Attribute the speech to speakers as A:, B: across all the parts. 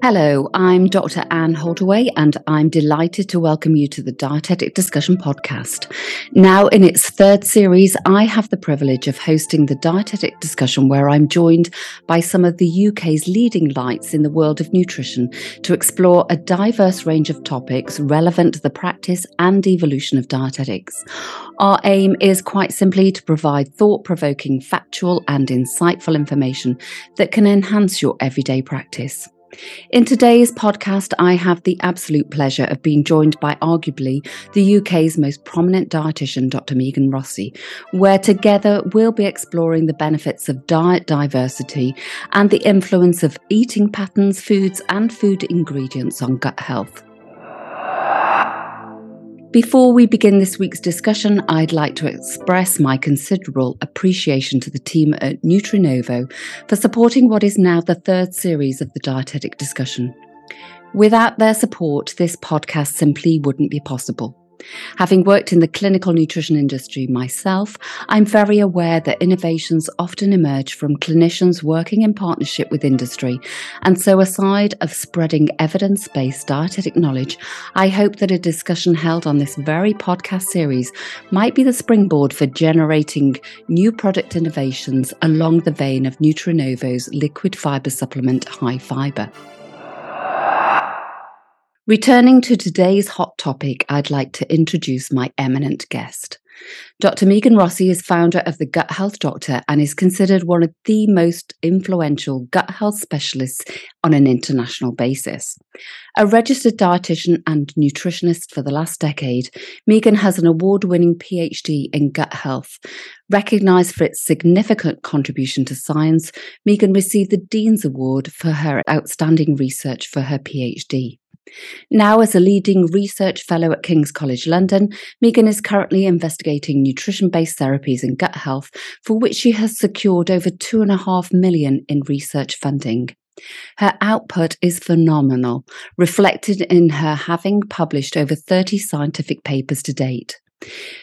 A: Hello, I'm Dr. Anne Holdoway, and I'm delighted to welcome you to the Dietetic Discussion podcast. Now, in its third series, I have the privilege of hosting the Dietetic Discussion, where I'm joined by some of the UK's leading lights in the world of nutrition to explore a diverse range of topics relevant to the practice and evolution of dietetics. Our aim is quite simply to provide thought provoking, factual, and insightful information that can enhance your everyday practice. In today's podcast, I have the absolute pleasure of being joined by arguably the UK's most prominent dietitian, Dr. Megan Rossi, where together we'll be exploring the benefits of diet diversity and the influence of eating patterns, foods, and food ingredients on gut health. Before we begin this week's discussion, I'd like to express my considerable appreciation to the team at Nutrinovo for supporting what is now the third series of the dietetic discussion. Without their support, this podcast simply wouldn't be possible. Having worked in the clinical nutrition industry myself, I'm very aware that innovations often emerge from clinicians working in partnership with industry. And so, aside of spreading evidence based dietetic knowledge, I hope that a discussion held on this very podcast series might be the springboard for generating new product innovations along the vein of Nutrinovo's liquid fiber supplement High Fiber. Returning to today's hot topic, I'd like to introduce my eminent guest. Dr. Megan Rossi is founder of the Gut Health Doctor and is considered one of the most influential gut health specialists on an international basis. A registered dietitian and nutritionist for the last decade, Megan has an award winning PhD in gut health. Recognized for its significant contribution to science, Megan received the Dean's Award for her outstanding research for her PhD. Now, as a leading research fellow at King's College London, Megan is currently investigating nutrition based therapies in gut health, for which she has secured over two and a half million in research funding. Her output is phenomenal, reflected in her having published over 30 scientific papers to date.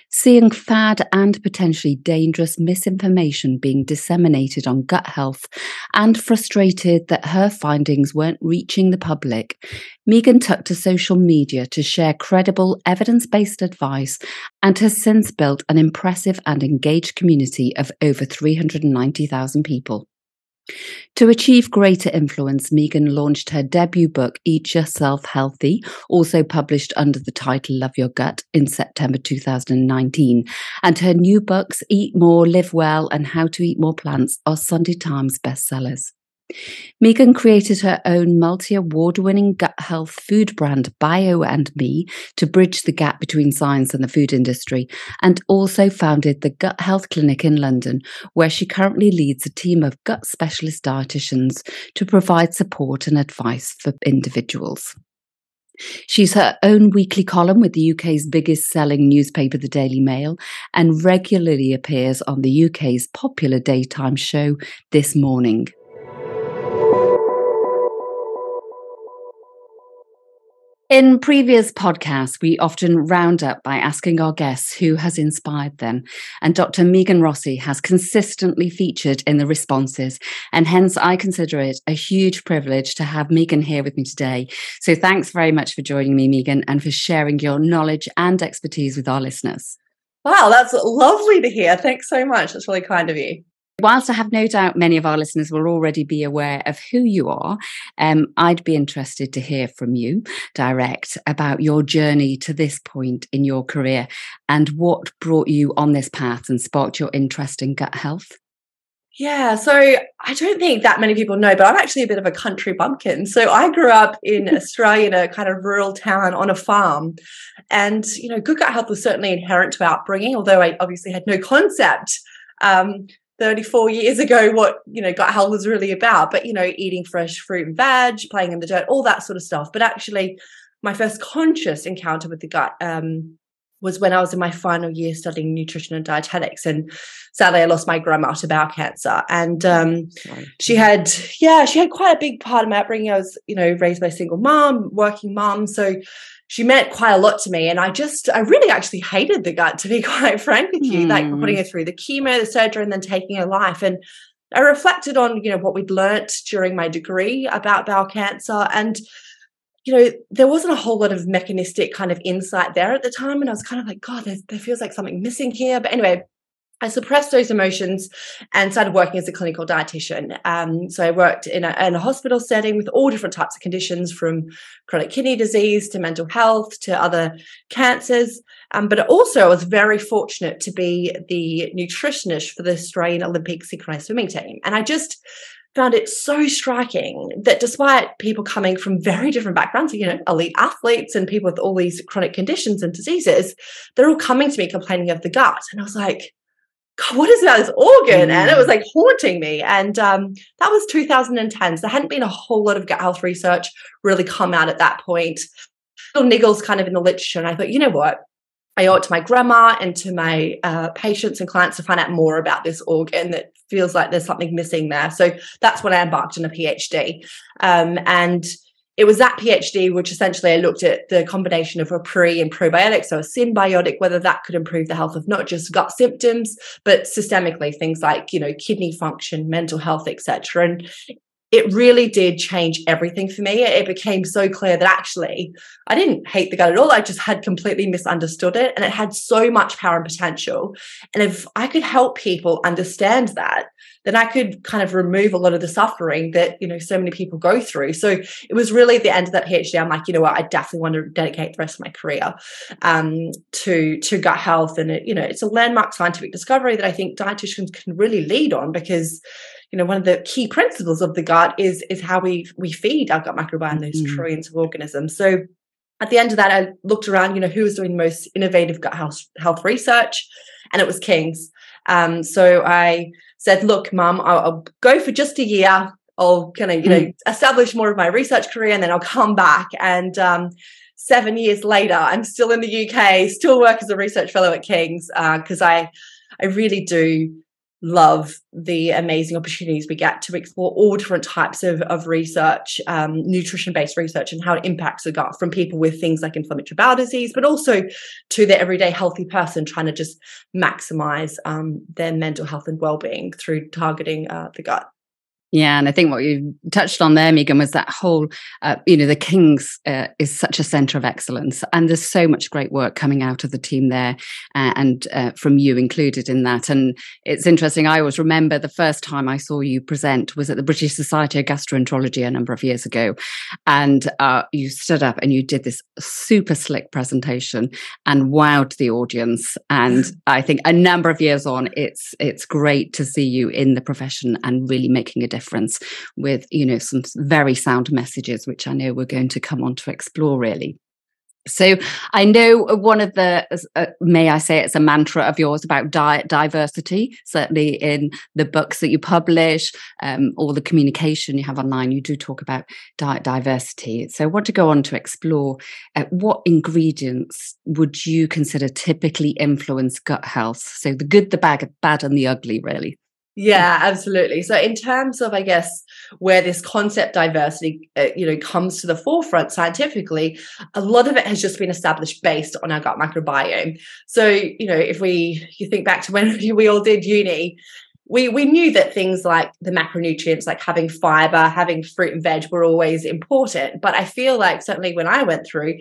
A: Seeing fad and potentially dangerous misinformation being disseminated on gut health and frustrated that her findings weren't reaching the public, Megan took to social media to share credible, evidence based advice and has since built an impressive and engaged community of over 390,000 people. To achieve greater influence, Megan launched her debut book, Eat Yourself Healthy, also published under the title Love Your Gut in September 2019. And her new books, Eat More, Live Well, and How to Eat More Plants, are Sunday Times bestsellers. Megan created her own multi award winning gut health food brand, Bio and Me, to bridge the gap between science and the food industry, and also founded the Gut Health Clinic in London, where she currently leads a team of gut specialist dietitians to provide support and advice for individuals. She's her own weekly column with the UK's biggest selling newspaper, the Daily Mail, and regularly appears on the UK's popular daytime show, This Morning. In previous podcasts, we often round up by asking our guests who has inspired them. And Dr. Megan Rossi has consistently featured in the responses. And hence, I consider it a huge privilege to have Megan here with me today. So thanks very much for joining me, Megan, and for sharing your knowledge and expertise with our listeners.
B: Wow, that's lovely to hear. Thanks so much. That's really kind of you.
A: Whilst I have no doubt many of our listeners will already be aware of who you are, um, I'd be interested to hear from you direct about your journey to this point in your career and what brought you on this path and sparked your interest in gut health.
B: Yeah, so I don't think that many people know, but I'm actually a bit of a country bumpkin. So I grew up in Australia in a kind of rural town on a farm. And, you know, good gut health was certainly inherent to our upbringing, although I obviously had no concept um, 34 years ago what you know gut health was really about but you know eating fresh fruit and veg playing in the dirt all that sort of stuff but actually my first conscious encounter with the gut um, was when I was in my final year studying nutrition and dietetics. And sadly, I lost my grandma to bowel cancer. And um, she had, yeah, she had quite a big part of my upbringing. I was, you know, raised by a single mom, working mom. So she meant quite a lot to me. And I just, I really actually hated the gut, to be quite frank with you, mm. like putting hmm. her through the chemo, the surgery, and then taking her life. And I reflected on, you know, what we'd learnt during my degree about bowel cancer and you know, there wasn't a whole lot of mechanistic kind of insight there at the time. And I was kind of like, God, there feels like something missing here. But anyway, I suppressed those emotions and started working as a clinical dietitian. Um, so I worked in a, in a, hospital setting with all different types of conditions, from chronic kidney disease to mental health to other cancers. Um, but also, I was very fortunate to be the nutritionist for the Australian Olympic synchronized swimming team, and I just found it so striking that despite people coming from very different backgrounds, you know, elite athletes and people with all these chronic conditions and diseases, they're all coming to me complaining of the gut, and I was like God, what is about this organ? And it was mm. like haunting me. And um, that was 2010. So there hadn't been a whole lot of gut health research really come out at that point. Little niggles kind of in the literature. And I thought, you know what? I owe it to my grandma and to my uh, patients and clients to find out more about this organ that feels like there's something missing there. So that's when I embarked on a PhD. Um, and it was that PhD which essentially I looked at the combination of a pre and probiotic, so a synbiotic, whether that could improve the health of not just gut symptoms, but systemically things like you know kidney function, mental health, etc. And it really did change everything for me. It became so clear that actually I didn't hate the gut at all. I just had completely misunderstood it and it had so much power and potential. And if I could help people understand that, then I could kind of remove a lot of the suffering that, you know, so many people go through. So it was really at the end of that PhD, I'm like, you know what, I definitely want to dedicate the rest of my career um, to, to gut health. And, it, you know, it's a landmark scientific discovery that I think dietitians can really lead on because you know one of the key principles of the gut is is how we we feed our gut microbiome those mm-hmm. trillions of organisms so at the end of that i looked around you know who was doing the most innovative gut health health research and it was king's um, so i said look mum I'll, I'll, go for just a year i'll kind of you know mm-hmm. establish more of my research career and then i'll come back and um, seven years later i'm still in the uk still work as a research fellow at king's because uh, i i really do love the amazing opportunities we get to explore all different types of, of research, um, nutrition based research, and how it impacts the gut from people with things like inflammatory bowel disease, but also to the everyday healthy person trying to just maximize um, their mental health and well being through targeting uh, the gut.
A: Yeah, and I think what you touched on there, Megan, was that whole, uh, you know, the Kings uh, is such a centre of excellence, and there's so much great work coming out of the team there, uh, and uh, from you included in that. And it's interesting. I always remember the first time I saw you present was at the British Society of Gastroenterology a number of years ago, and uh, you stood up and you did this super slick presentation and wowed the audience. And I think a number of years on, it's it's great to see you in the profession and really making a difference difference with, you know, some very sound messages, which I know we're going to come on to explore really. So I know one of the, uh, may I say, it's a mantra of yours about diet diversity. Certainly in the books that you publish, um, or the communication you have online, you do talk about diet diversity. So I want to go on to explore uh, what ingredients would you consider typically influence gut health? So the good, the bad, bad, and the ugly, really.
B: Yeah, absolutely. So, in terms of, I guess, where this concept diversity, uh, you know, comes to the forefront scientifically, a lot of it has just been established based on our gut microbiome. So, you know, if we you think back to when we all did uni, we we knew that things like the macronutrients, like having fiber, having fruit and veg, were always important. But I feel like certainly when I went through,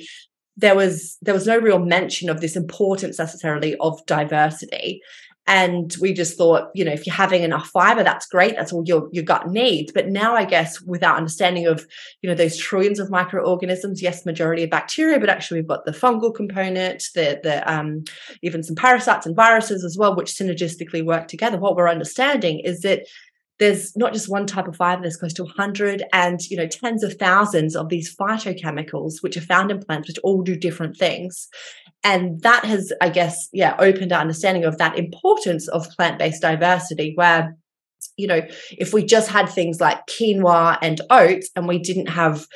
B: there was there was no real mention of this importance necessarily of diversity and we just thought you know if you're having enough fiber that's great. That's all your your gut needs. But now i guess without understanding of you know those trillions of microorganisms yes majority of bacteria but actually we've got the fungal component the the um, even some parasites and viruses as well which synergistically work together. What we're understanding is that there's not just one type of fiber there's close to 100 and you know tens of thousands of these phytochemicals which are found in plants which all do different things. And that has i guess yeah opened our understanding of that importance of plant-based diversity where you know if we just had things like quinoa and oats and we didn't have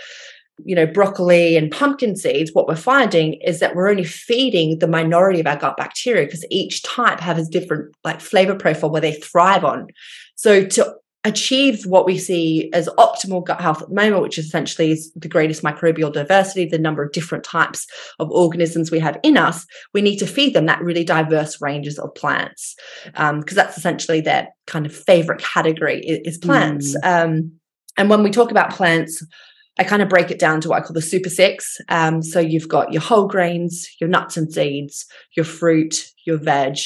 B: you know broccoli and pumpkin seeds what we're finding is that we're only feeding the minority of our gut bacteria because each type has a different like flavor profile where they thrive on so to achieve what we see as optimal gut health at the moment, which essentially is the greatest microbial diversity, the number of different types of organisms we have in us, we need to feed them that really diverse ranges of plants because um, that's essentially their kind of favorite category is, plants. Mm. Um, and when we talk about plants, I kind of break it down to what I call the super six. Um, so you've got your whole grains, your nuts and seeds, your fruit, your veg,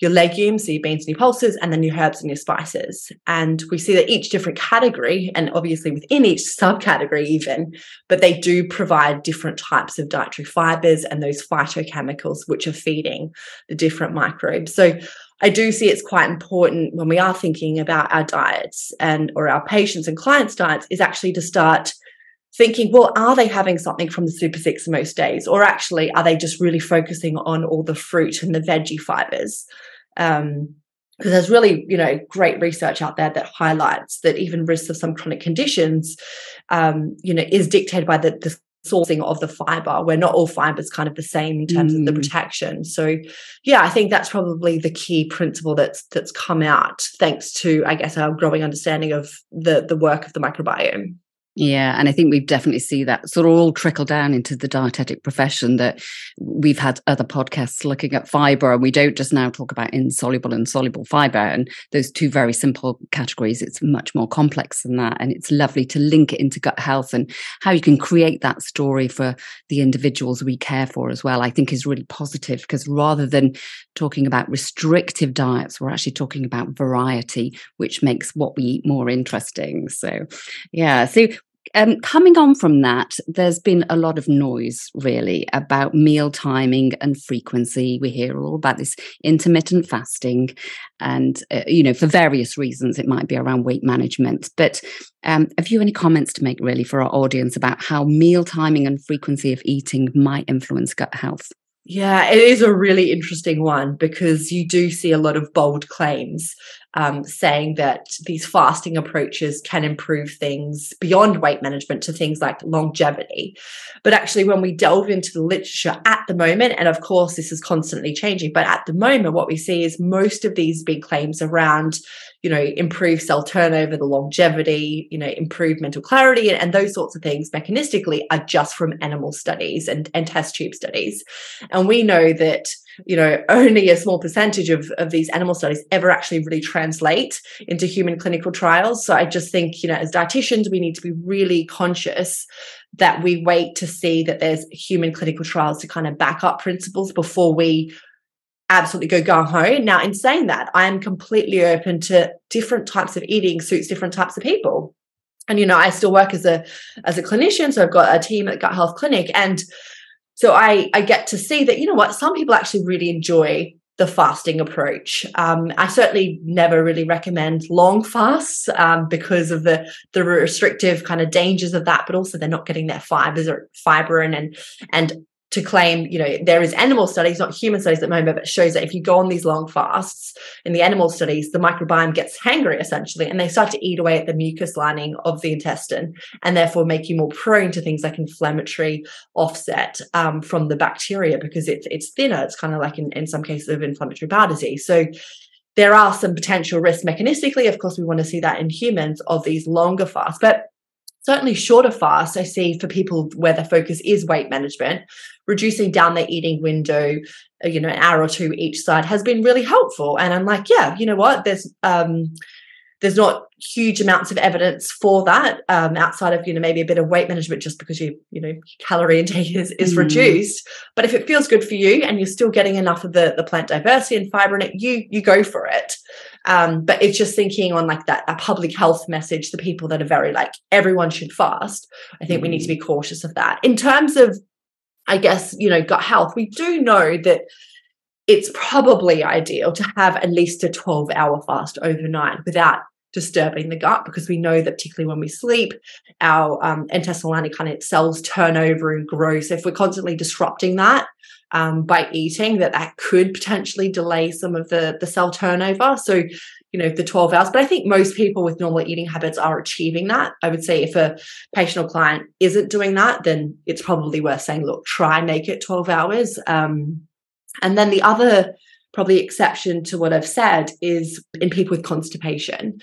B: your legumes, so your beans and your pulses, and then your herbs and your spices. And we see that each different category, and obviously within each subcategory, even, but they do provide different types of dietary fibers and those phytochemicals which are feeding the different microbes. So I do see it's quite important when we are thinking about our diets and or our patients and clients' diets is actually to start thinking, well, are they having something from the Super Six most days? Or actually, are they just really focusing on all the fruit and the veggie fibers? Um, because there's really, you know, great research out there that highlights that even risks of some chronic conditions, um, you know, is dictated by the, the sourcing of the fiber where not all fibers kind of the same in terms mm. of the mm. protection so yeah i think that's probably the key principle that's that's come out thanks to i guess our growing understanding of the the work of the microbiome
A: yeah, and I think we definitely see that sort of all trickle down into the dietetic profession that we've had other podcasts looking at fiber, and we don't just now talk about insoluble and soluble fiber and those two very simple categories. It's much more complex than that. And it's lovely to link it into gut health and how you can create that story for the individuals we care for as well, I think is really positive because rather than talking about restrictive diets, we're actually talking about variety, which makes what we eat more interesting. So, yeah. So, um, coming on from that, there's been a lot of noise really about meal timing and frequency. We hear all about this intermittent fasting, and uh, you know, for various reasons, it might be around weight management. But um, have you any comments to make really for our audience about how meal timing and frequency of eating might influence gut health?
B: Yeah, it is a really interesting one because you do see a lot of bold claims um, saying that these fasting approaches can improve things beyond weight management to things like longevity. But actually, when we delve into the literature at the moment, and of course, this is constantly changing, but at the moment, what we see is most of these big claims around you know, improve cell turnover, the longevity, you know, improve mental clarity, and, and, those sorts of things mechanistically are just from animal studies and, and test tube studies. And we know that you know only a small percentage of, of these animal studies ever actually really translate into human clinical trials so i just think you know as dietitians we need to be really conscious that we wait to see that there's human clinical trials to kind of back up principles before we absolutely go gung ho. Now, in saying that, I am completely open to different types of eating suits different types of people. And you know, I still work as a as a clinician, so I've got a team at Gut Health Clinic, and so I, I get to see that, you know what, some people actually really enjoy the fasting approach. Um, I certainly never really recommend long fasts um, because of the the restrictive kind of dangers of that, but also they're not getting their fibers or fiber in and and to claim, you know, there is animal studies, not human studies at the moment, but shows that if you go on these long fasts in the animal studies, the microbiome gets hangry essentially, and they start to eat away at the mucus lining of the intestine and therefore make you more prone to things like inflammatory offset um, from the bacteria because it's it's thinner. It's kind of like in, in some cases of inflammatory bowel disease. So there are some potential risks mechanistically. Of course, we want to see that in humans of these longer fasts, but certainly shorter fasts I see for people where the focus is weight management, reducing down their eating window, uh, you know, an hour or two each side has been really helpful. And I'm like, yeah, you know what? There's um there's not huge amounts of evidence for that um, outside of you know maybe a bit of weight management just because you you know calorie intake is, is mm. reduced but if it feels good for you and you're still getting enough of the the plant diversity and fiber in it you you go for it um, but it's just thinking on like that a public health message the people that are very like everyone should fast i think mm. we need to be cautious of that in terms of i guess you know gut health we do know that it's probably ideal to have at least a 12 hour fast overnight without disturbing the gut because we know that particularly when we sleep our um, intestinal kind of cells turn over and grow. So if we're constantly disrupting that um, by eating that that could potentially delay some of the the cell turnover. So you know the 12 hours but i think most people with normal eating habits are achieving that. I would say if a patient or client isn't doing that then it's probably worth saying look try make it 12 hours. Um, and then the other probably exception to what I've said is in people with constipation.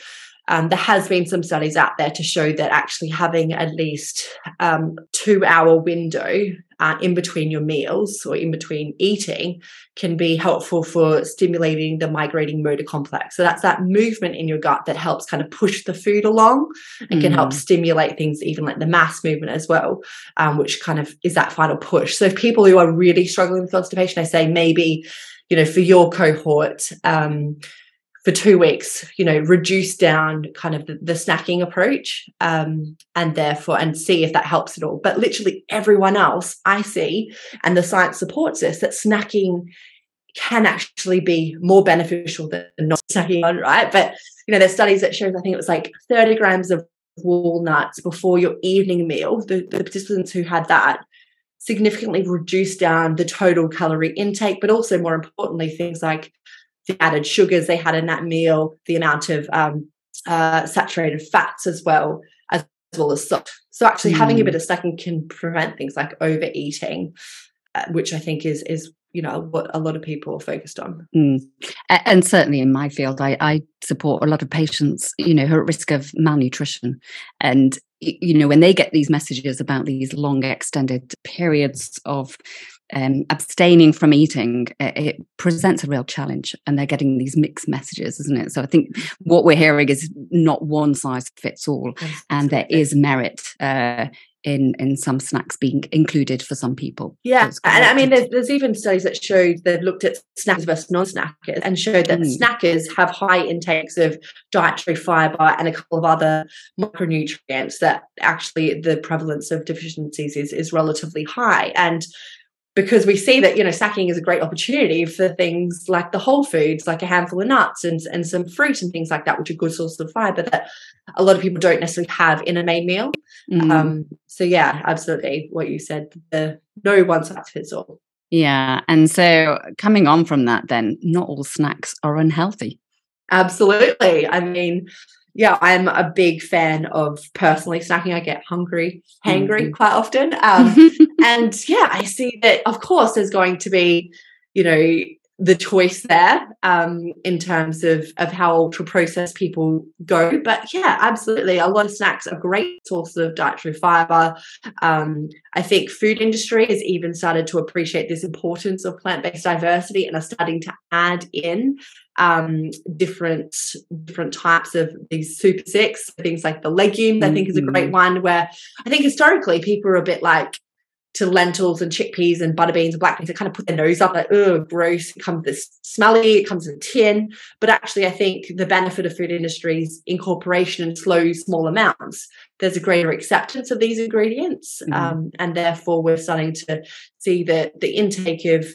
B: Um, there has been some studies out there to show that actually having at least um, two hour window uh, in between your meals or in between eating can be helpful for stimulating the migrating motor complex. So that's that movement in your gut that helps kind of push the food along and mm. can help mm. stimulate things, even like the mass movement as well, um, which kind of is that final push. So if people who are really struggling with constipation, I say maybe, you know, for your cohort, um, for two weeks, you know, reduce down kind of the, the snacking approach um, and therefore, and see if that helps at all. But literally everyone else I see, and the science supports this, that snacking can actually be more beneficial than not snacking on, right? But, you know, there's studies that shows, I think it was like 30 grams of walnuts before your evening meal. The, the participants who had that significantly reduced down the total calorie intake, but also more importantly, things like the added sugars they had in that meal, the amount of um, uh, saturated fats as well, as well as salt. So actually, mm. having a bit of snacking can prevent things like overeating, uh, which I think is is you know what a lot of people are focused on.
A: Mm. And certainly in my field, I, I support a lot of patients, you know, who are at risk of malnutrition, and you know when they get these messages about these long extended periods of um, abstaining from eating, it presents a real challenge, and they're getting these mixed messages, isn't it? So I think what we're hearing is not one size fits all, and there is merit uh, in in some snacks being included for some people.
B: Yeah, and I mean, there's, there's, even studies that showed they've looked at snackers versus non-snackers and showed that mm. snackers have high intakes of dietary fiber and a couple of other micronutrients that actually the prevalence of deficiencies is is relatively high and because we see that you know sacking is a great opportunity for things like the whole foods like a handful of nuts and, and some fruit and things like that which are good sources of fiber that a lot of people don't necessarily have in a main meal. Mm. um, so yeah absolutely what you said the no one size fits all.
A: Yeah and so coming on from that then not all snacks are unhealthy.
B: Absolutely. I mean yeah, I'm a big fan of personally snacking. I get hungry, hangry mm-hmm. quite often. Um, and yeah, I see that, of course, there's going to be, you know, the choice there um, in terms of of how ultra processed people go. But yeah, absolutely, a lot of snacks are great sources of dietary fiber. Um, I think food industry has even started to appreciate this importance of plant based diversity and are starting to add in um, different different types of these super six things like the legumes. Mm-hmm. I think is a great mm-hmm. one where I think historically people are a bit like to lentils and chickpeas and butter beans and black beans, they kind of put their nose up like, oh, gross. It comes this smelly, it comes in tin. But actually, I think the benefit of food industries incorporation in slow, small amounts, there's a greater acceptance of these ingredients. Mm-hmm. Um, and therefore, we're starting to see that the intake of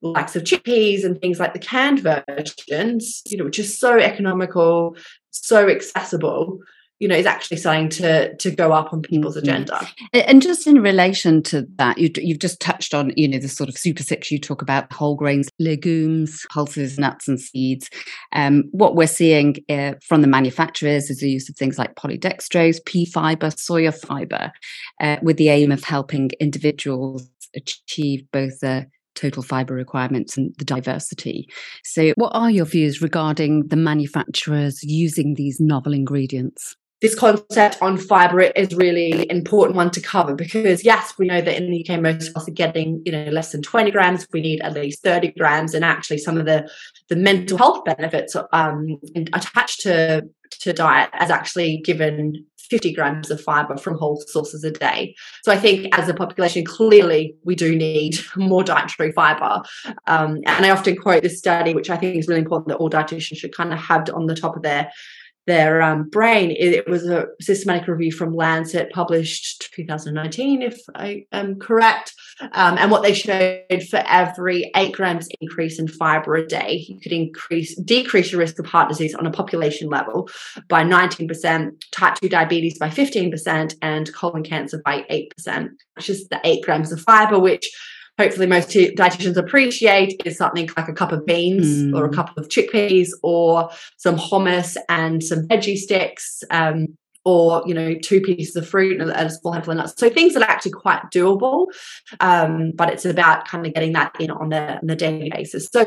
B: likes of chickpeas and things like the canned versions, you know, which is so economical, so accessible, you know is actually starting to to go up on people's mm-hmm. agenda
A: and just in relation to that you, you've just touched on you know the sort of super six you talk about whole grains legumes pulses nuts and seeds um, what we're seeing uh, from the manufacturers is the use of things like polydextrose pea fiber soya fiber uh, with the aim of helping individuals achieve both the total fiber requirements and the diversity. So, what are your views regarding the manufacturers using these novel ingredients?
B: This concept on fiber is really important one to cover because yes we know that in the uk most of us are getting you know less than 20 grams we need at least 30 grams and actually some of the the mental health benefits um, attached to to diet as actually given 50 grams of fiber from whole sources a day. So I think as a population, clearly we do need more dietary fiber. Um, and I often quote this study, which I think is really important that all dietitians should kind of have on the top of their their um, brain. It, was a systematic review from Lancet published 2019, if I am correct. Um, and what they showed for every eight grams increase in fiber a day, you could increase decrease your risk of heart disease on a population level by 19%, type 2 diabetes by 15%, and colon cancer by 8%, which is the eight grams of fiber, which hopefully most dietitians appreciate is something like a cup of beans mm. or a mm. cup of chickpeas or some hummus and some veggie sticks. Um, or you know two pieces of fruit and a small handful of nuts so things that are actually quite doable um, but it's about kind of getting that in on the, on the daily basis so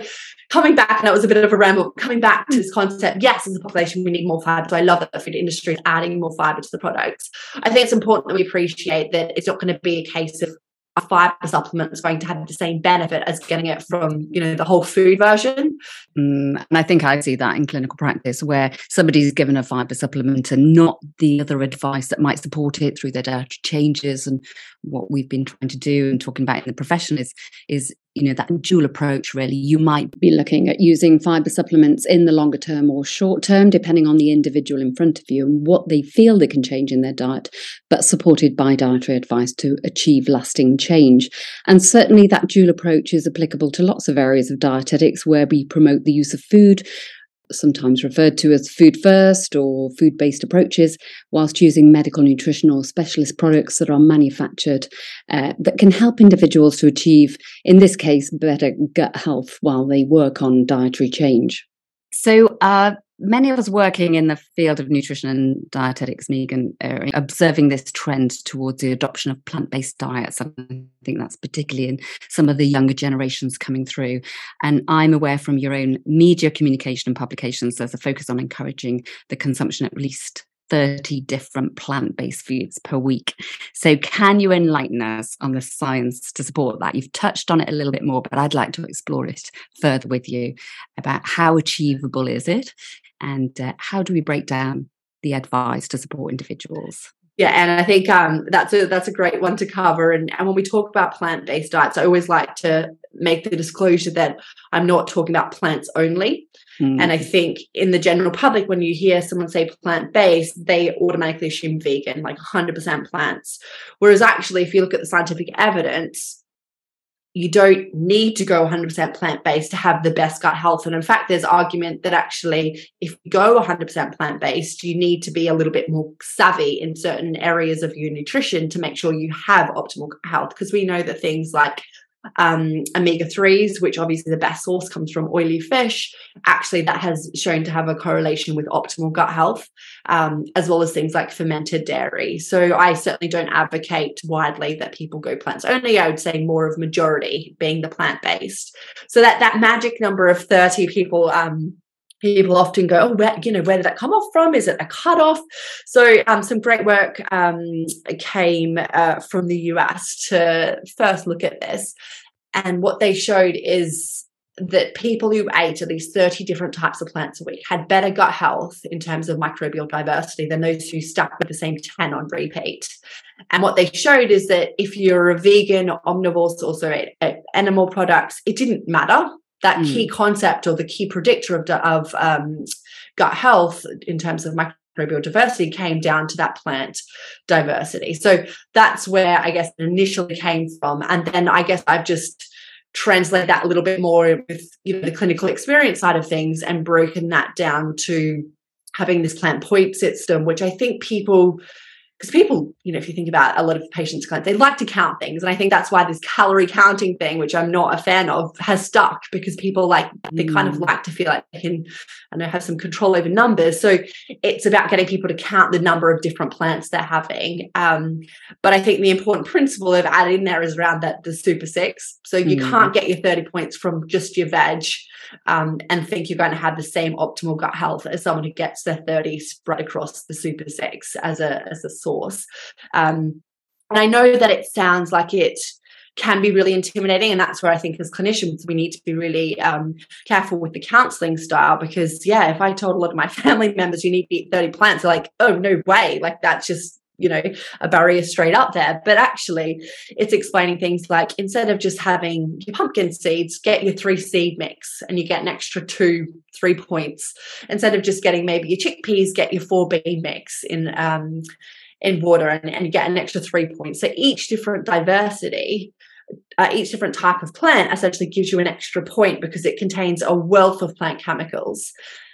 B: coming back and it was a bit of a ramble coming back to this concept yes as a population we need more fiber so i love that the food industry is adding more fiber to the products i think it's important that we appreciate that it's not going to be a case of a fiber supplement is going to have the same benefit as getting it from you know the whole food version.
A: Mm, and i think i see that in clinical practice where somebody's given a fiber supplement and not the other advice that might support it through their dietary changes and what we've been trying to do and talking about in the profession is is you know that dual approach really. You might be looking at using fiber supplements in the longer term or short term depending on the individual in front of you and what they feel they can change in their diet but supported by dietary advice to achieve lasting change. And certainly that dual approach is applicable to lots of areas of dietetics where we promote the use of food sometimes referred to as food first or food based approaches, whilst using medical nutrition or specialist products that are manufactured uh, that can help individuals to achieve, in this case, better gut health while they work on dietary change. So, uh, many of us working in the field of nutrition and dietetics, Megan, are observing this trend towards the adoption of plant based diets. I think that's particularly in some of the younger generations coming through. And I'm aware from your own media communication and publications, there's a focus on encouraging the consumption at least 30 different plant based foods per week. So, can you enlighten us on the science to support that? You've touched on it a little bit more, but I'd like to explore it further with you about how achievable is it and uh, how do we break down the advice to support individuals?
B: Yeah, and I think um, that's a that's a great one to cover. And, and when we talk about plant based diets, I always like to make the disclosure that I'm not talking about plants only. Mm. And I think in the general public, when you hear someone say plant based, they automatically assume vegan, like 100% plants. Whereas actually, if you look at the scientific evidence, you don't need to go 100% plant based to have the best gut health. And in fact, there's argument that actually, if you go 100% plant based, you need to be a little bit more savvy in certain areas of your nutrition to make sure you have optimal health. Because we know that things like um, omega 3s, which obviously the best source comes from oily fish. Actually, that has shown to have a correlation with optimal gut health, um, as well as things like fermented dairy. So, I certainly don't advocate widely that people go plants only. I would say more of majority being the plant based. So, that, that magic number of 30 people um, people often go, oh, where, you know, where did that come off from? Is it a cutoff? So um, some great work um, came uh, from the US to first look at this. And what they showed is that people who ate at least 30 different types of plants a week had better gut health in terms of microbial diversity than those who stuck with the same 10 on repeat. And what they showed is that if you're a vegan or omnivore, also ate, ate animal products, it didn't matter that mm. key concept or the key predictor of, of um, gut health in terms of microbial diversity came down to that plant diversity. So that's where I guess it initially came from. And then I guess I've just translated that a little bit more with you know the clinical experience side of things and broken that down to having this plant point system, which I think people because people, you know, if you think about a lot of patients' clients, they like to count things. And I think that's why this calorie counting thing, which I'm not a fan of, has stuck because people like, they kind of mm. like to feel like they can, I know, have some control over numbers. So it's about getting people to count the number of different plants they're having. Um, but I think the important principle of adding there is around that the super six. So you mm. can't get your 30 points from just your veg um, and think you're going to have the same optimal gut health as someone who gets their 30 spread across the super six as a as a source. Um, and I know that it sounds like it can be really intimidating. And that's where I think as clinicians, we need to be really um, careful with the counseling style because, yeah, if I told a lot of my family members you need to eat 30 plants, they're like, oh, no way. Like that's just you know a barrier straight up there but actually it's explaining things like instead of just having your pumpkin seeds get your three seed mix and you get an extra two three points instead of just getting maybe your chickpeas get your four bean mix in um in water and, and get an extra three points so each different diversity uh, each different type of plant essentially gives you an extra point because it contains a wealth of plant chemicals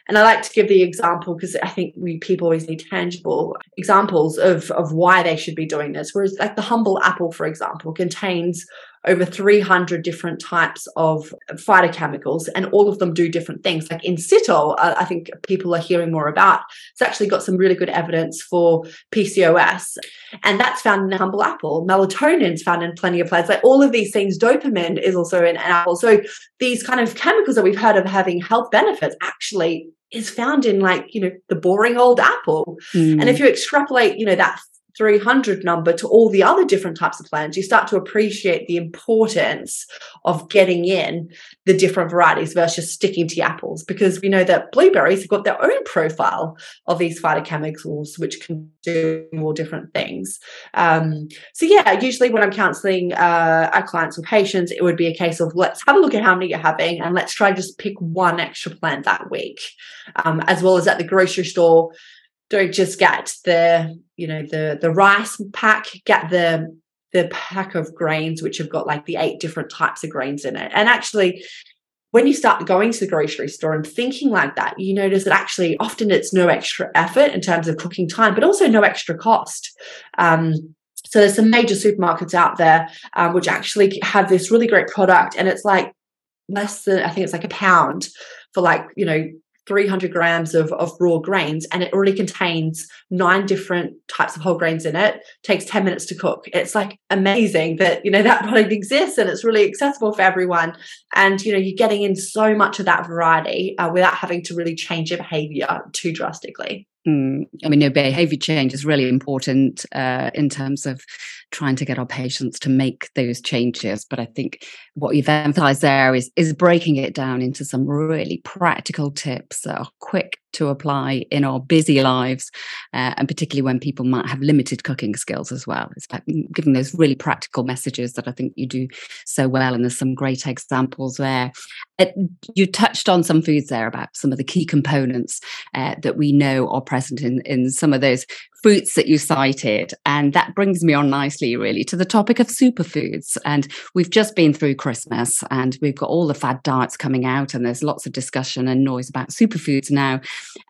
B: and I like to give the example because I think we people always need tangible examples of, of why they should be doing this. Whereas like the humble apple, for example, contains over 300 different types of phytochemicals, and all of them do different things. Like inositol, uh, I think people are hearing more about. It's actually got some really good evidence for PCOS, and that's found in humble apple. Melatonin's found in plenty of plants. Like all of these things, dopamine is also in an apple. So these kind of chemicals that we've heard of having health benefits actually is found in like you know the boring old apple mm. and if you extrapolate you know that 300 number to all the other different types of plants, you start to appreciate the importance of getting in the different varieties versus sticking to apples because we know that blueberries have got their own profile of these phytochemicals which can do more different things. Um, so, yeah, usually when I'm counseling uh, our clients or patients, it would be a case of let's have a look at how many you're having and let's try just pick one extra plant that week, um, as well as at the grocery store don't just get the you know the the rice pack get the the pack of grains which have got like the eight different types of grains in it. And actually when you start going to the grocery store and thinking like that you notice that actually often it's no extra effort in terms of cooking time but also no extra cost. Um, so there's some major supermarkets out there um, which actually have this really great product and it's like less than i think it's like a pound for like you know 300 grams of, of raw grains and it already contains nine different types of whole grains in it takes 10 minutes to cook. It's like amazing that you know that product exists and it's really accessible for everyone. And you know you're getting in so much of that variety uh, without having to really change your behavior too drastically.
A: Mm, I mean, no, behavior change is really important uh, in terms of trying to get our patients to make those changes. But I think what you've emphasized there is is breaking it down into some really practical tips that are quick to apply in our busy lives, uh, and particularly when people might have limited cooking skills as well. It's about giving those really practical messages that I think you do so well, and there's some great examples there. It, you touched on some foods there about some of the key components uh, that we know are present in, in some of those fruits that you cited. And that brings me on nicely, really, to the topic of superfoods. And we've just been through Christmas and we've got all the fad diets coming out, and there's lots of discussion and noise about superfoods now.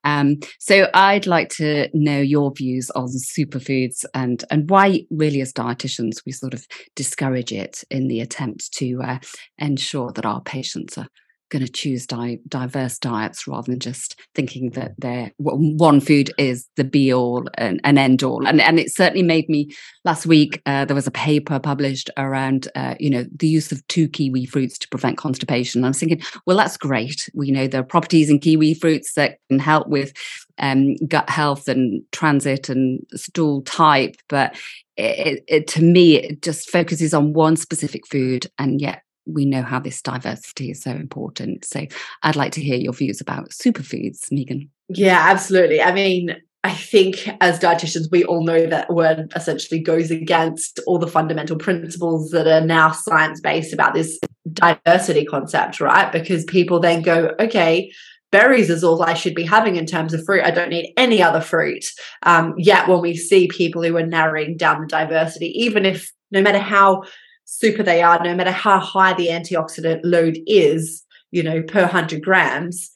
A: Um, so I'd like to know your views on superfoods and, and why, really, as dietitians, we sort of discourage it in the attempt to uh, ensure that our patients are going to choose di- diverse diets rather than just thinking that they one food is the be all and, and, end all. And and it certainly made me last week. Uh, there was a paper published around uh, you know the use of two kiwi fruits to prevent constipation. I was thinking, well, that's great. We know there are properties in kiwi fruits that can help with um, gut health and transit and stool type, but it, it, to me, it just focuses on one specific food, and yet we know how this diversity is so important. So I'd like to hear your views about superfoods, Megan.
B: Yeah, absolutely. I mean, I think as dietitians, we all know that word essentially goes against all the fundamental principles that are now science based about this diversity concept, right? Because people then go, okay, berries is all I should be having in terms of fruit. I don't need any other fruit. Um, yet when we see people who are narrowing down the diversity, even if no matter how super they are, no matter how high the antioxidant load is, you know, per 100 grams,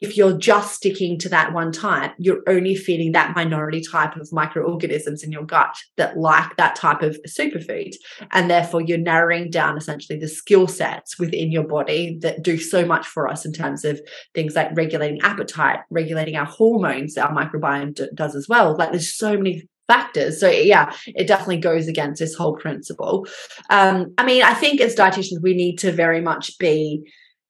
B: if you're just sticking to that one type, you're only feeding that minority type of microorganisms in your gut that like that type of superfood. And therefore, you're narrowing down essentially the skill sets within your body that do so much for us in terms of things like regulating appetite, regulating our hormones, our microbiome d- does as well. Like, there's so many factors. So yeah, it definitely goes against this whole principle. Um, I mean, I think as dietitians, we need to very much be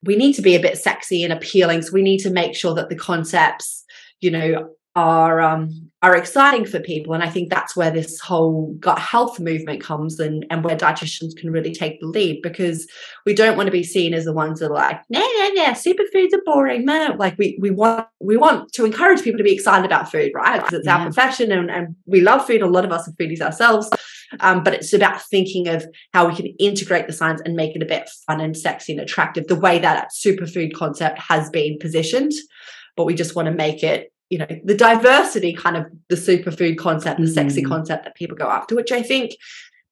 B: we need to be a bit sexy and appealing. So we need to make sure that the concepts, you know, are um, are exciting for people, and I think that's where this whole gut health movement comes, and and where dietitians can really take the lead because we don't want to be seen as the ones that are like, nah, nah, nah, superfoods are boring, man. Like we we want we want to encourage people to be excited about food, right? Because it's yeah. our profession, and and we love food. A lot of us are foodies ourselves, um, but it's about thinking of how we can integrate the science and make it a bit fun and sexy and attractive, the way that superfood concept has been positioned. But we just want to make it you know the diversity kind of the superfood concept the mm. sexy concept that people go after which i think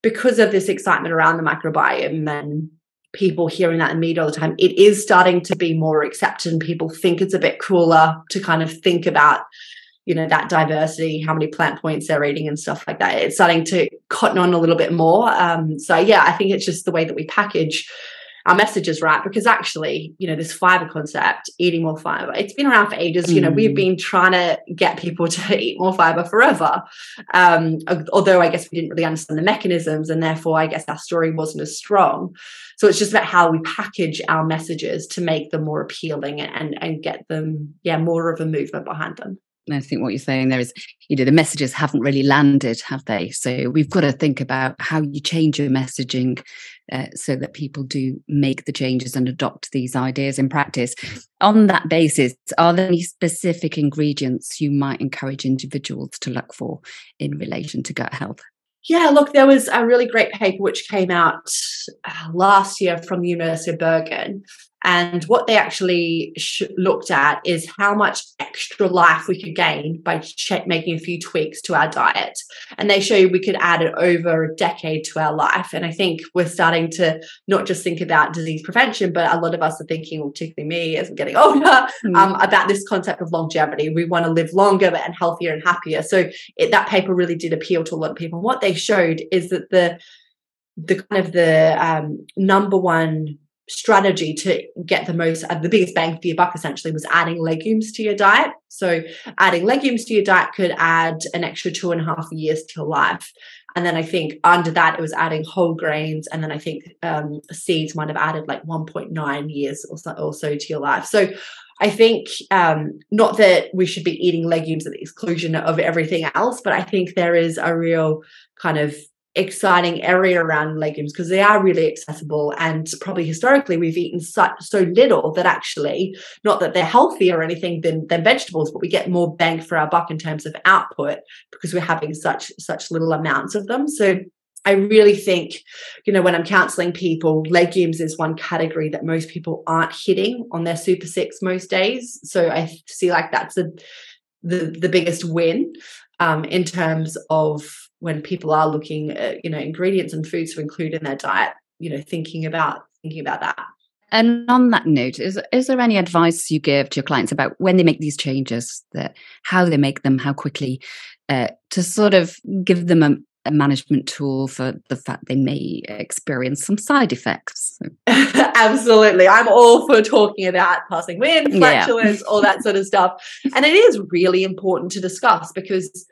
B: because of this excitement around the microbiome and people hearing that in media all the time it is starting to be more accepted and people think it's a bit cooler to kind of think about you know that diversity how many plant points they're eating and stuff like that it's starting to cotton on a little bit more. Um, so yeah, I think it's just the way that we package our messages right because actually you know this fiber concept eating more fiber it's been around for ages mm. you know we've mm. been trying to get people to eat more fiber forever um, although i guess we didn't really understand the mechanisms and therefore i guess our story wasn't as strong so it's just about how we package our messages to make them more appealing and and get them yeah more of a movement behind them
A: I think what you're saying there is, you know, the messages haven't really landed, have they? So we've got to think about how you change your messaging uh, so that people do make the changes and adopt these ideas in practice. On that basis, are there any specific ingredients you might encourage individuals to look for in relation to gut health?
B: Yeah, look, there was a really great paper which came out uh, last year from the University of Bergen and what they actually sh- looked at is how much extra life we could gain by ch- making a few tweaks to our diet. And they show you we could add it over a decade to our life. And I think we're starting to not just think about disease prevention, but a lot of us are thinking, well, particularly me as I'm getting older, mm. um, about this concept of longevity. We want to live longer and healthier and happier. So it, that paper really did appeal to a lot of people. And what they showed is that the the kind of the um, number one strategy to get the most uh, the biggest bang for your buck essentially was adding legumes to your diet. So adding legumes to your diet could add an extra two and a half years to your life. And then i think under that it was adding whole grains. And then i think um, seeds might have added like 1.9 years or so, to your life. So I think um, not that we should be eating legumes at the exclusion of everything else, but I think there is a real kind of exciting area around legumes because they are really accessible and probably historically we've eaten such so little that actually not that they're healthy or anything than, than vegetables but we get more bang for our buck in terms of output because we're having such such little amounts of them so I really think, you know, when I'm counseling people, legumes is one category that most people aren't hitting on their super six most days. So I see like that's the the, the biggest win um, in terms of when people are looking at you know ingredients and foods to include in their diet you know thinking about thinking about that
A: and on that note is is there any advice you give to your clients about when they make these changes that how they make them how quickly uh, to sort of give them a, a management tool for the fact they may experience some side effects.
B: Absolutely. I'm all for talking about passing wind, flatulence, yeah. all that sort of stuff. And it is really important to discuss because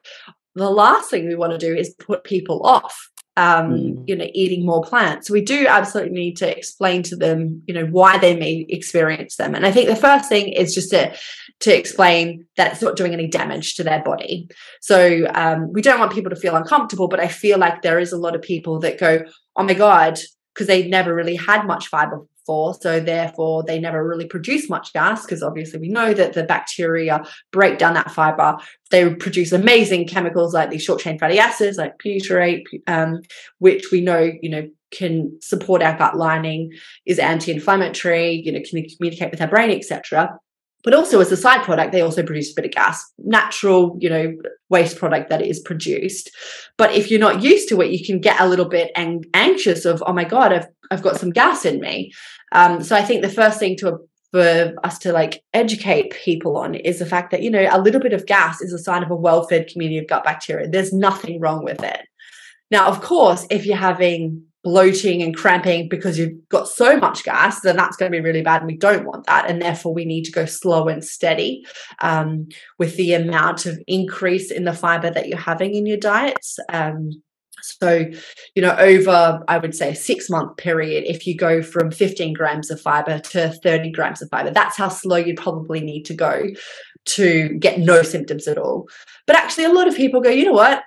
B: the last thing we want to do is put people off um, mm. you know eating more plants. We do absolutely need to explain to them you know why they may experience them. And i think the first thing is just to to explain that it's not doing any damage to their body. So um, we don't want people to feel uncomfortable but i feel like there is a lot of people that go oh my god because they never really had much fiber for. So therefore, they never really produce much gas because obviously we know that the bacteria break down that fiber. They produce amazing chemicals like these short chain fatty acids, like butyrate, um, which we know, you know, can support our gut lining, is anti-inflammatory, you know, can communicate with our brain, etc but also as a side product they also produce a bit of gas natural you know waste product that is produced but if you're not used to it you can get a little bit ang- anxious of oh my god i've i've got some gas in me um, so i think the first thing to for us to like educate people on is the fact that you know a little bit of gas is a sign of a well-fed community of gut bacteria there's nothing wrong with it now of course if you're having bloating and cramping because you've got so much gas, then that's going to be really bad. And we don't want that. And therefore, we need to go slow and steady um, with the amount of increase in the fiber that you're having in your diets. Um, so, you know, over, I would say, a six month period, if you go from 15 grams of fiber to 30 grams of fiber, that's how slow you probably need to go to get no symptoms at all. But actually, a lot of people go, you know what?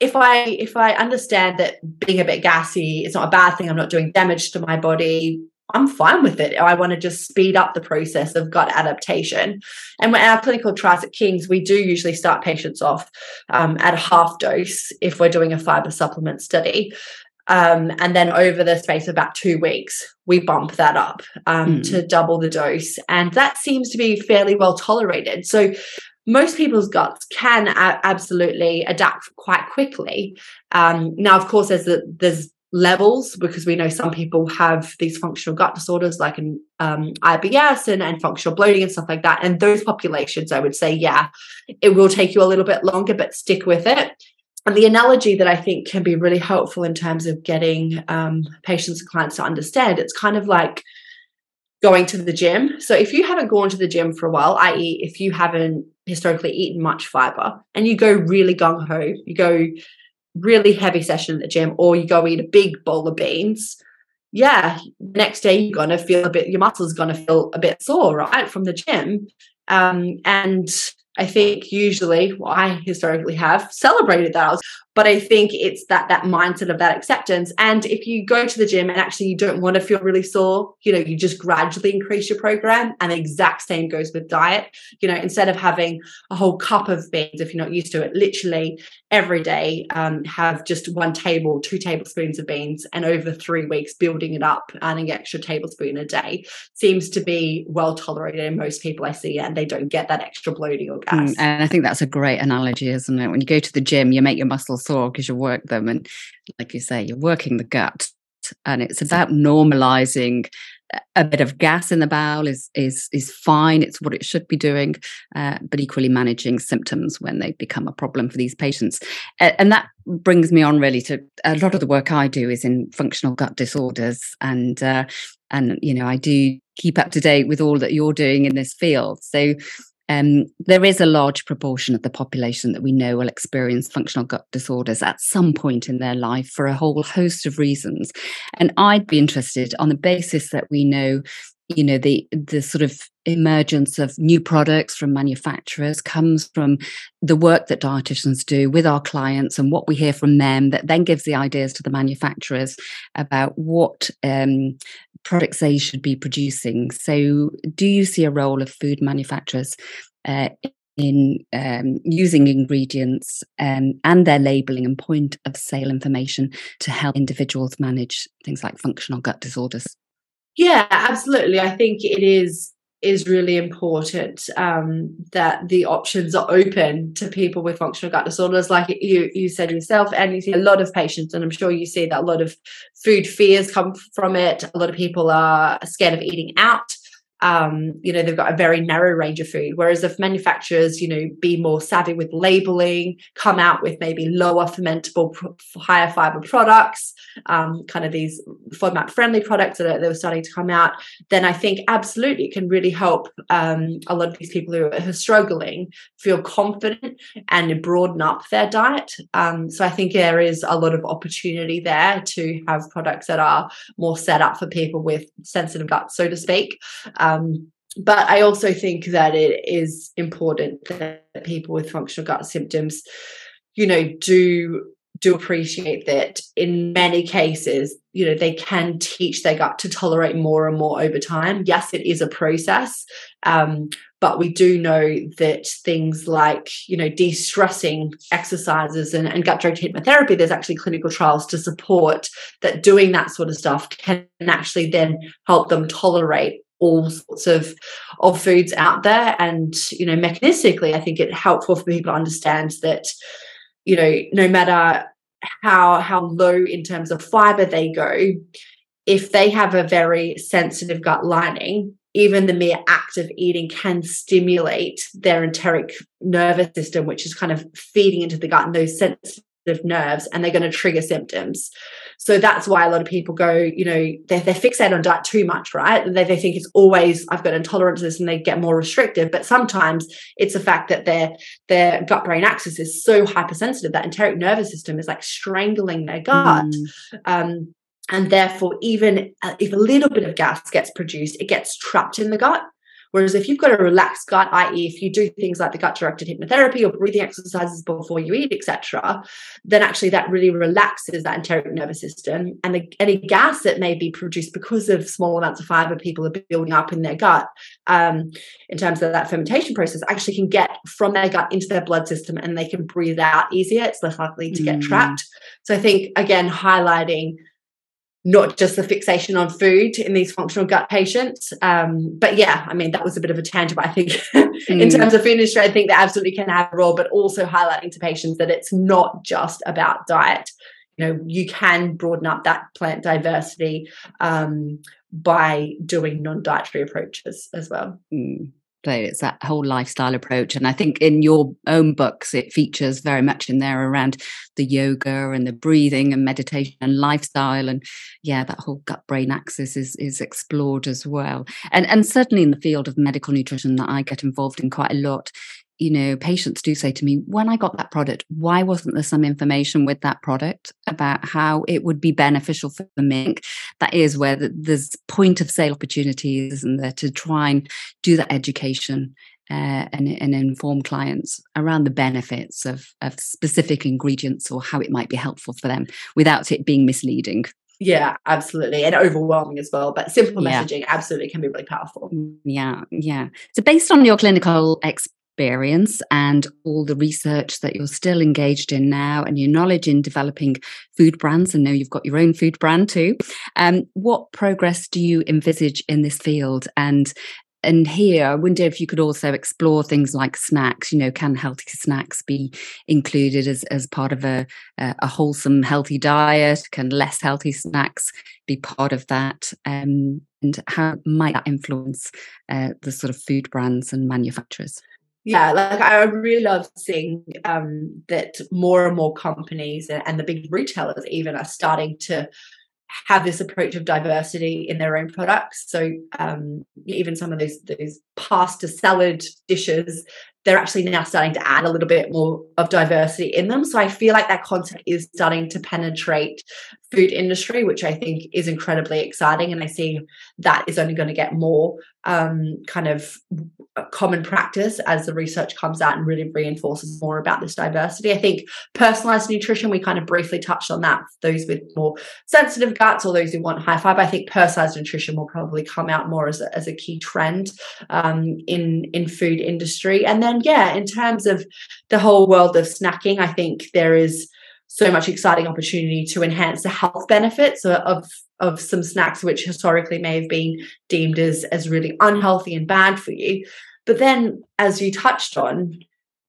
B: if I if I understand that being a bit gassy is not a bad thing, I'm not doing damage to my body. I'm fine with it. I want to just speed up the process of gut adaptation. And in our clinical trials at King's, we do usually start patients off um, at a half dose if we're doing a fiber supplement study. Um, and then over the space of about two weeks, we bump that up um, mm. to double the dose. And that seems to be fairly well tolerated. So most people's guts can a- absolutely adapt quite quickly. Um, now, of course, there's a, there's levels because we know some people have these functional gut disorders like in um, IBS and, and functional bloating and stuff like that. And those populations, I would say, yeah, it will take you a little bit longer, but stick with it. and the analogy that I think can be really helpful in terms of getting um, patients and clients to understand, it's kind of like going to the gym. So if you haven't gone to the gym for a while, i.e., if you haven't historically eaten much fiber and you go really gung ho, you go really heavy session at the gym, or you go eat a big bowl of beans, yeah, next day you're gonna feel a bit, your muscles gonna feel a bit sore, right, from the gym. Um, and I think usually well, I historically have celebrated that. But I think it's that that mindset of that acceptance. And if you go to the gym and actually you don't want to feel really sore, you know, you just gradually increase your program. And the exact same goes with diet. You know, instead of having a whole cup of beans, if you're not used to it, literally every day um, have just one table, two tablespoons of beans, and over three weeks building it up, adding extra tablespoon a day seems to be well tolerated in most people I see, and they don't get that extra bloating or gas.
A: Mm, and I think that's a great analogy, isn't it? When you go to the gym, you make your muscles sore because you work them, and like you say, you're working the gut, and it's about normalizing a bit of gas in the bowel is is is fine. It's what it should be doing, uh, but equally managing symptoms when they become a problem for these patients. And that brings me on really to a lot of the work I do is in functional gut disorders, and uh, and you know I do keep up to date with all that you're doing in this field. So um, there is a large proportion of the population that we know will experience functional gut disorders at some point in their life for a whole host of reasons. And I'd be interested on the basis that we know you know the the sort of emergence of new products from manufacturers comes from the work that dietitians do with our clients and what we hear from them that then gives the ideas to the manufacturers about what um, products they should be producing. So do you see a role of food manufacturers uh, in um, using ingredients um, and their labeling and point of sale information to help individuals manage things like functional gut disorders
B: yeah, absolutely. I think it is is really important um, that the options are open to people with functional gut disorders, like you you said yourself, and you see a lot of patients, and I'm sure you see that a lot of food fears come from it. A lot of people are scared of eating out um, you know, they've got a very narrow range of food. Whereas if manufacturers, you know, be more savvy with labeling, come out with maybe lower fermentable, higher fiber products, um, kind of these FODMAP friendly products that are, that are starting to come out, then I think absolutely it can really help um, a lot of these people who are, who are, struggling feel confident and broaden up their diet. Um, so I think there is a lot of opportunity there to have products that are more set up for people with sensitive guts, so to speak. Um, but I also think that it is important that people with functional gut symptoms, you know, do do appreciate that in many cases, you know, they can teach their gut to tolerate more and more over time. Yes, it is a process, um, but we do know that things like, you know, de-stressing exercises and, and gut-directed hypnotherapy, there's actually clinical trials to support that doing that sort of stuff can actually then help them tolerate all sorts of of foods out there. And you know mechanistically i think it's helpful for people to understand that you know no matter how how low in terms of fiber they go if they have a very sensitive gut lining even the mere act of eating can stimulate their enteric nervous system which is kind of feeding into the gut and those sensitive nerves and they're going to trigger symptoms so that's why a lot of people go, you know, they're, they're fixated on diet too much, right? They, they think it's always, I've got intolerances and they get more restrictive. But sometimes it's the fact that their, their gut brain axis is so hypersensitive, that enteric nervous system is like strangling their gut. Mm. Um, and therefore, even uh, if a little bit of gas gets produced, it gets trapped in the gut. Whereas if you've got a relaxed gut, i.e., if you do things like the gut-directed hypnotherapy or breathing exercises before you eat, etc., then actually that really relaxes that enteric nervous system. And the, any gas that may be produced because of small amounts of fiber people are building up in their gut, um, in terms of that fermentation process, actually can get from their gut into their blood system and they can breathe out easier. It's less likely to mm. get trapped. So I think again highlighting not just the fixation on food in these functional gut patients. Um, but yeah, I mean, that was a bit of a tangent, but I think mm. in terms of food industry, I think they absolutely can have a role, but also highlighting to patients that it's not just about diet. You know, you can broaden up that plant diversity um, by doing non-dietary approaches as well.
A: Mm but it's that whole lifestyle approach. And I think in your own books, it features very much in there around the yoga and the breathing and meditation and lifestyle. And yeah, that whole gut brain axis is, is explored as well. And, and certainly in the field of medical nutrition that I get involved in quite a lot, you know, patients do say to me, when I got that product, why wasn't there some information with that product about how it would be beneficial for the mink? That is where the, there's point of sale opportunities and there to try and do that education uh, and, and inform clients around the benefits of, of specific ingredients or how it might be helpful for them without it being misleading.
B: Yeah, absolutely. And overwhelming as well. But simple messaging yeah. absolutely can be really powerful.
A: Yeah, yeah. So, based on your clinical experience, experience and all the research that you're still engaged in now and your knowledge in developing food brands and know you've got your own food brand too um, what progress do you envisage in this field? And and here i wonder if you could also explore things like snacks you know can healthy snacks be included as, as part of a, a wholesome healthy diet? Can less healthy snacks be part of that? Um, and how might that influence uh, the sort of food brands and manufacturers
B: yeah like i really love seeing um, that more and more companies and the big retailers even are starting to have this approach of diversity in their own products. So um, even some of these these pasta salad dishes they're actually now starting to add a little bit more of diversity in them. So I feel like that concept is starting to penetrate food industry, which I think is incredibly exciting. And I see that is only going to get more um, kind of common practice as the research comes out and really reinforces more about this diversity. I think personalized nutrition, we kind of briefly touched on that. Those with more sensitive guts or those who want high fiber, I think personalized nutrition will probably come out more as a, as a key trend um, in in food industry. And then yeah, in terms of the whole world of snacking, I think there is so much exciting opportunity to enhance the health benefits of of some snacks which historically may have been deemed as as really unhealthy and bad for you but then as you touched on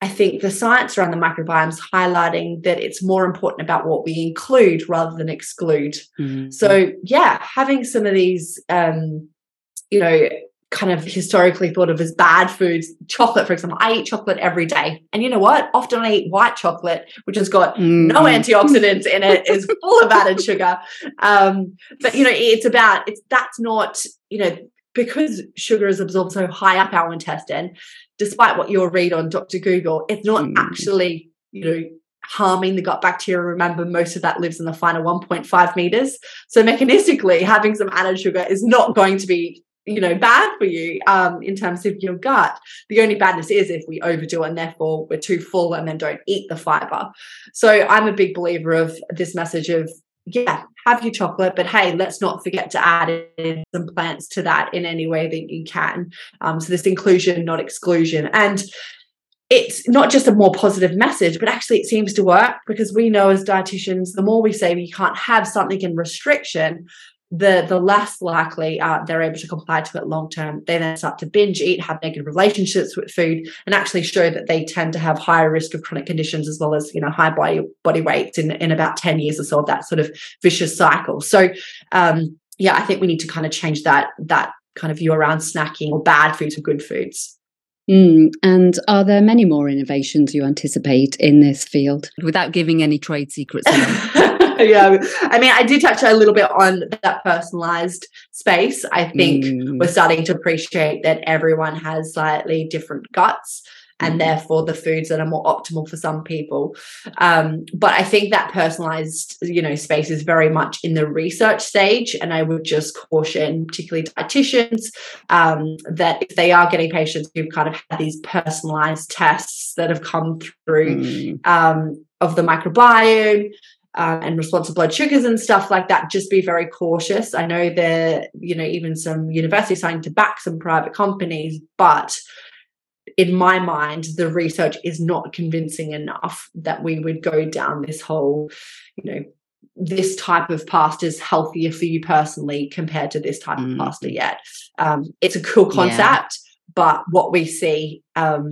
B: i think the science around the microbiome is highlighting that it's more important about what we include rather than exclude mm-hmm. so yeah having some of these um you know kind of historically thought of as bad foods. Chocolate, for example, I eat chocolate every day. And you know what? Often I eat white chocolate, which has got mm. no antioxidants in it, is full of added sugar. Um, but you know, it's about it's that's not, you know, because sugar is absorbed so high up our intestine, despite what you'll read on Dr. Google, it's not mm. actually, you know, harming the gut bacteria. Remember, most of that lives in the final 1.5 meters. So mechanistically, having some added sugar is not going to be you know bad for you um, in terms of your gut. The only badness is if we overdo and therefore we're too full and then don't eat the fiber. So i'm a big believer of this message of yeah have your chocolate but hey let's not forget to add in some plants to that in any way that you can. Um, so this inclusion not exclusion. And it's not just a more positive message, but actually it seems to work because we know as dietitians, the more we say we can't have something in restriction, the the less likely uh, they're able to comply to it long term. They then start to binge eat, have negative relationships with food, and actually show that they tend to have higher risk of chronic conditions as well as you know high body body weights in in about ten years or so of that sort of vicious cycle. So um, yeah, I think we need to kind of change that that kind of view around snacking or bad foods or good foods.
A: Mm, and are there many more innovations you anticipate in this field without giving any trade secrets?
B: yeah. I mean, I did touch a little bit on that personalized space. I think mm. we're starting to appreciate that everyone has slightly different guts and mm. therefore the foods that are more optimal for some people. Um, but I think that personalized, you know, space is very much in the research stage. And I would just caution, particularly dietitians, um, that if they are getting patients who've kind of had these personalized tests that have come through mm. um, of the microbiome, uh, and responsive blood sugars and stuff like that, just be very cautious. I know that, you know, even some universities starting to back some private companies, but in my mind, the research is not convincing enough that we would go down this whole, you know, this type of pasta is healthier for you personally compared to this type mm. of pasta yet. Um, it's a cool concept, yeah. but what we see um,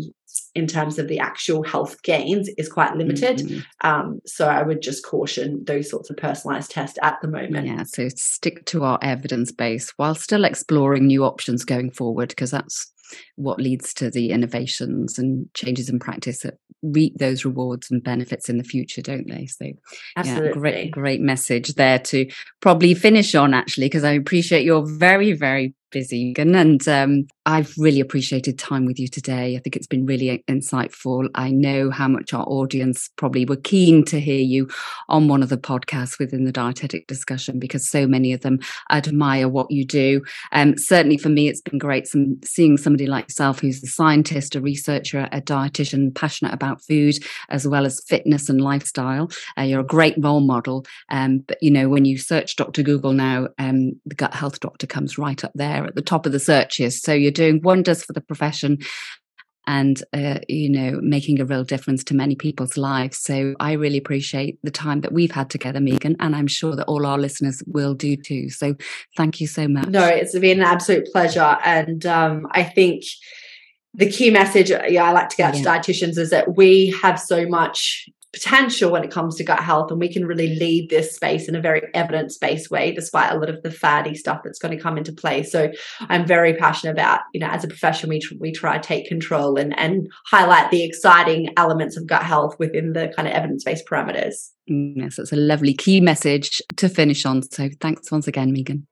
B: in terms of the actual health gains is quite limited. Mm-hmm. Um, so I would just caution those sorts of personalized tests at the moment.
A: Yeah, so stick to our evidence base while still exploring new options going forward because that's what leads to the innovations and changes in practice that reap those rewards and benefits in the future, don't they? So,
B: Absolutely.
A: yeah, great, great message there to probably finish on, actually, because I appreciate your very, very busy and um, I've really appreciated time with you today. I think it's been really insightful. I know how much our audience probably were keen to hear you on one of the podcasts within the dietetic discussion because so many of them admire what you do. Um, certainly for me, it's been great some, seeing somebody like yourself who's a scientist, a researcher, a dietitian, passionate about food as well as fitness and lifestyle. Uh, you're a great role model. Um, but you know, when you search Dr. Google now, um, the gut health doctor comes right up there at the top of the searches. So you're doing wonders for the profession and uh, you know making a real difference to many people's lives so i really appreciate the time that we've had together megan and i'm sure that all our listeners will do too so thank you so much
B: no it's been an absolute pleasure and um, i think the key message yeah i like to get yeah. to dietitians is that we have so much potential when it comes to gut health and we can really lead this space in a very evidence-based way despite a lot of the faddy stuff that's going to come into play. So i'm very passionate about you know as a profession we, we try to take control and and highlight the exciting elements of gut health within the kind of evidence-based parameters.
A: Yes it's a lovely key message to finish on. So thanks once again megan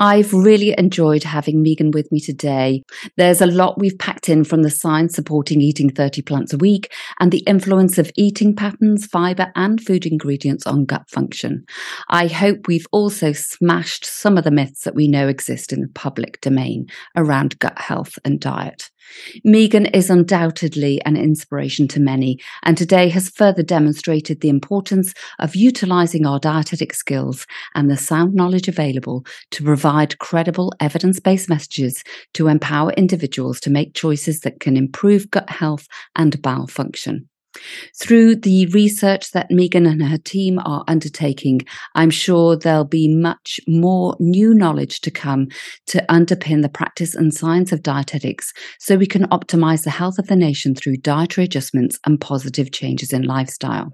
A: I've really enjoyed having Megan with me today. There's a lot we've packed in from the science supporting eating 30 plants a week and the influence of eating patterns, fiber, and food ingredients on gut function. I hope we've also smashed some of the myths that we know exist in the public domain around gut health and diet. Megan is undoubtedly an inspiration to many, and today has further demonstrated the importance of utilizing our dietetic skills and the sound knowledge available to provide credible evidence based messages to empower individuals to make choices that can improve gut health and bowel function. Through the research that Megan and her team are undertaking, I'm sure there'll be much more new knowledge to come to underpin the practice and science of dietetics so we can optimize the health of the nation through dietary adjustments and positive changes in lifestyle.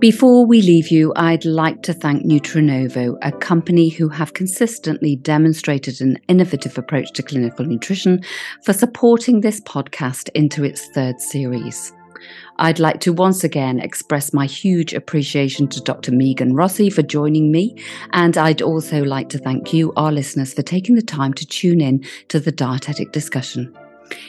A: Before we leave you, I'd like to thank Nutrinovo, a company who have consistently demonstrated an innovative approach to clinical nutrition, for supporting this podcast into its third series. I'd like to once again express my huge appreciation to Dr. Megan Rossi for joining me, and I'd also like to thank you, our listeners, for taking the time to tune in to the dietetic discussion.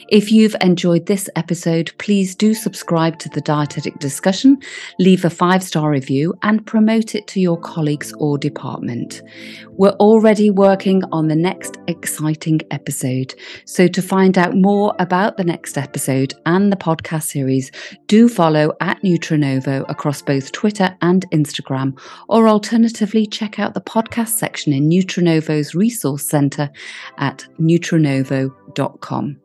A: If you've enjoyed this episode, please do subscribe to the Dietetic Discussion, leave a five star review, and promote it to your colleagues or department. We're already working on the next exciting episode. So, to find out more about the next episode and the podcast series, do follow at Nutrinovo across both Twitter and Instagram, or alternatively, check out the podcast section in Nutrinovo's resource center at nutrinovo.com.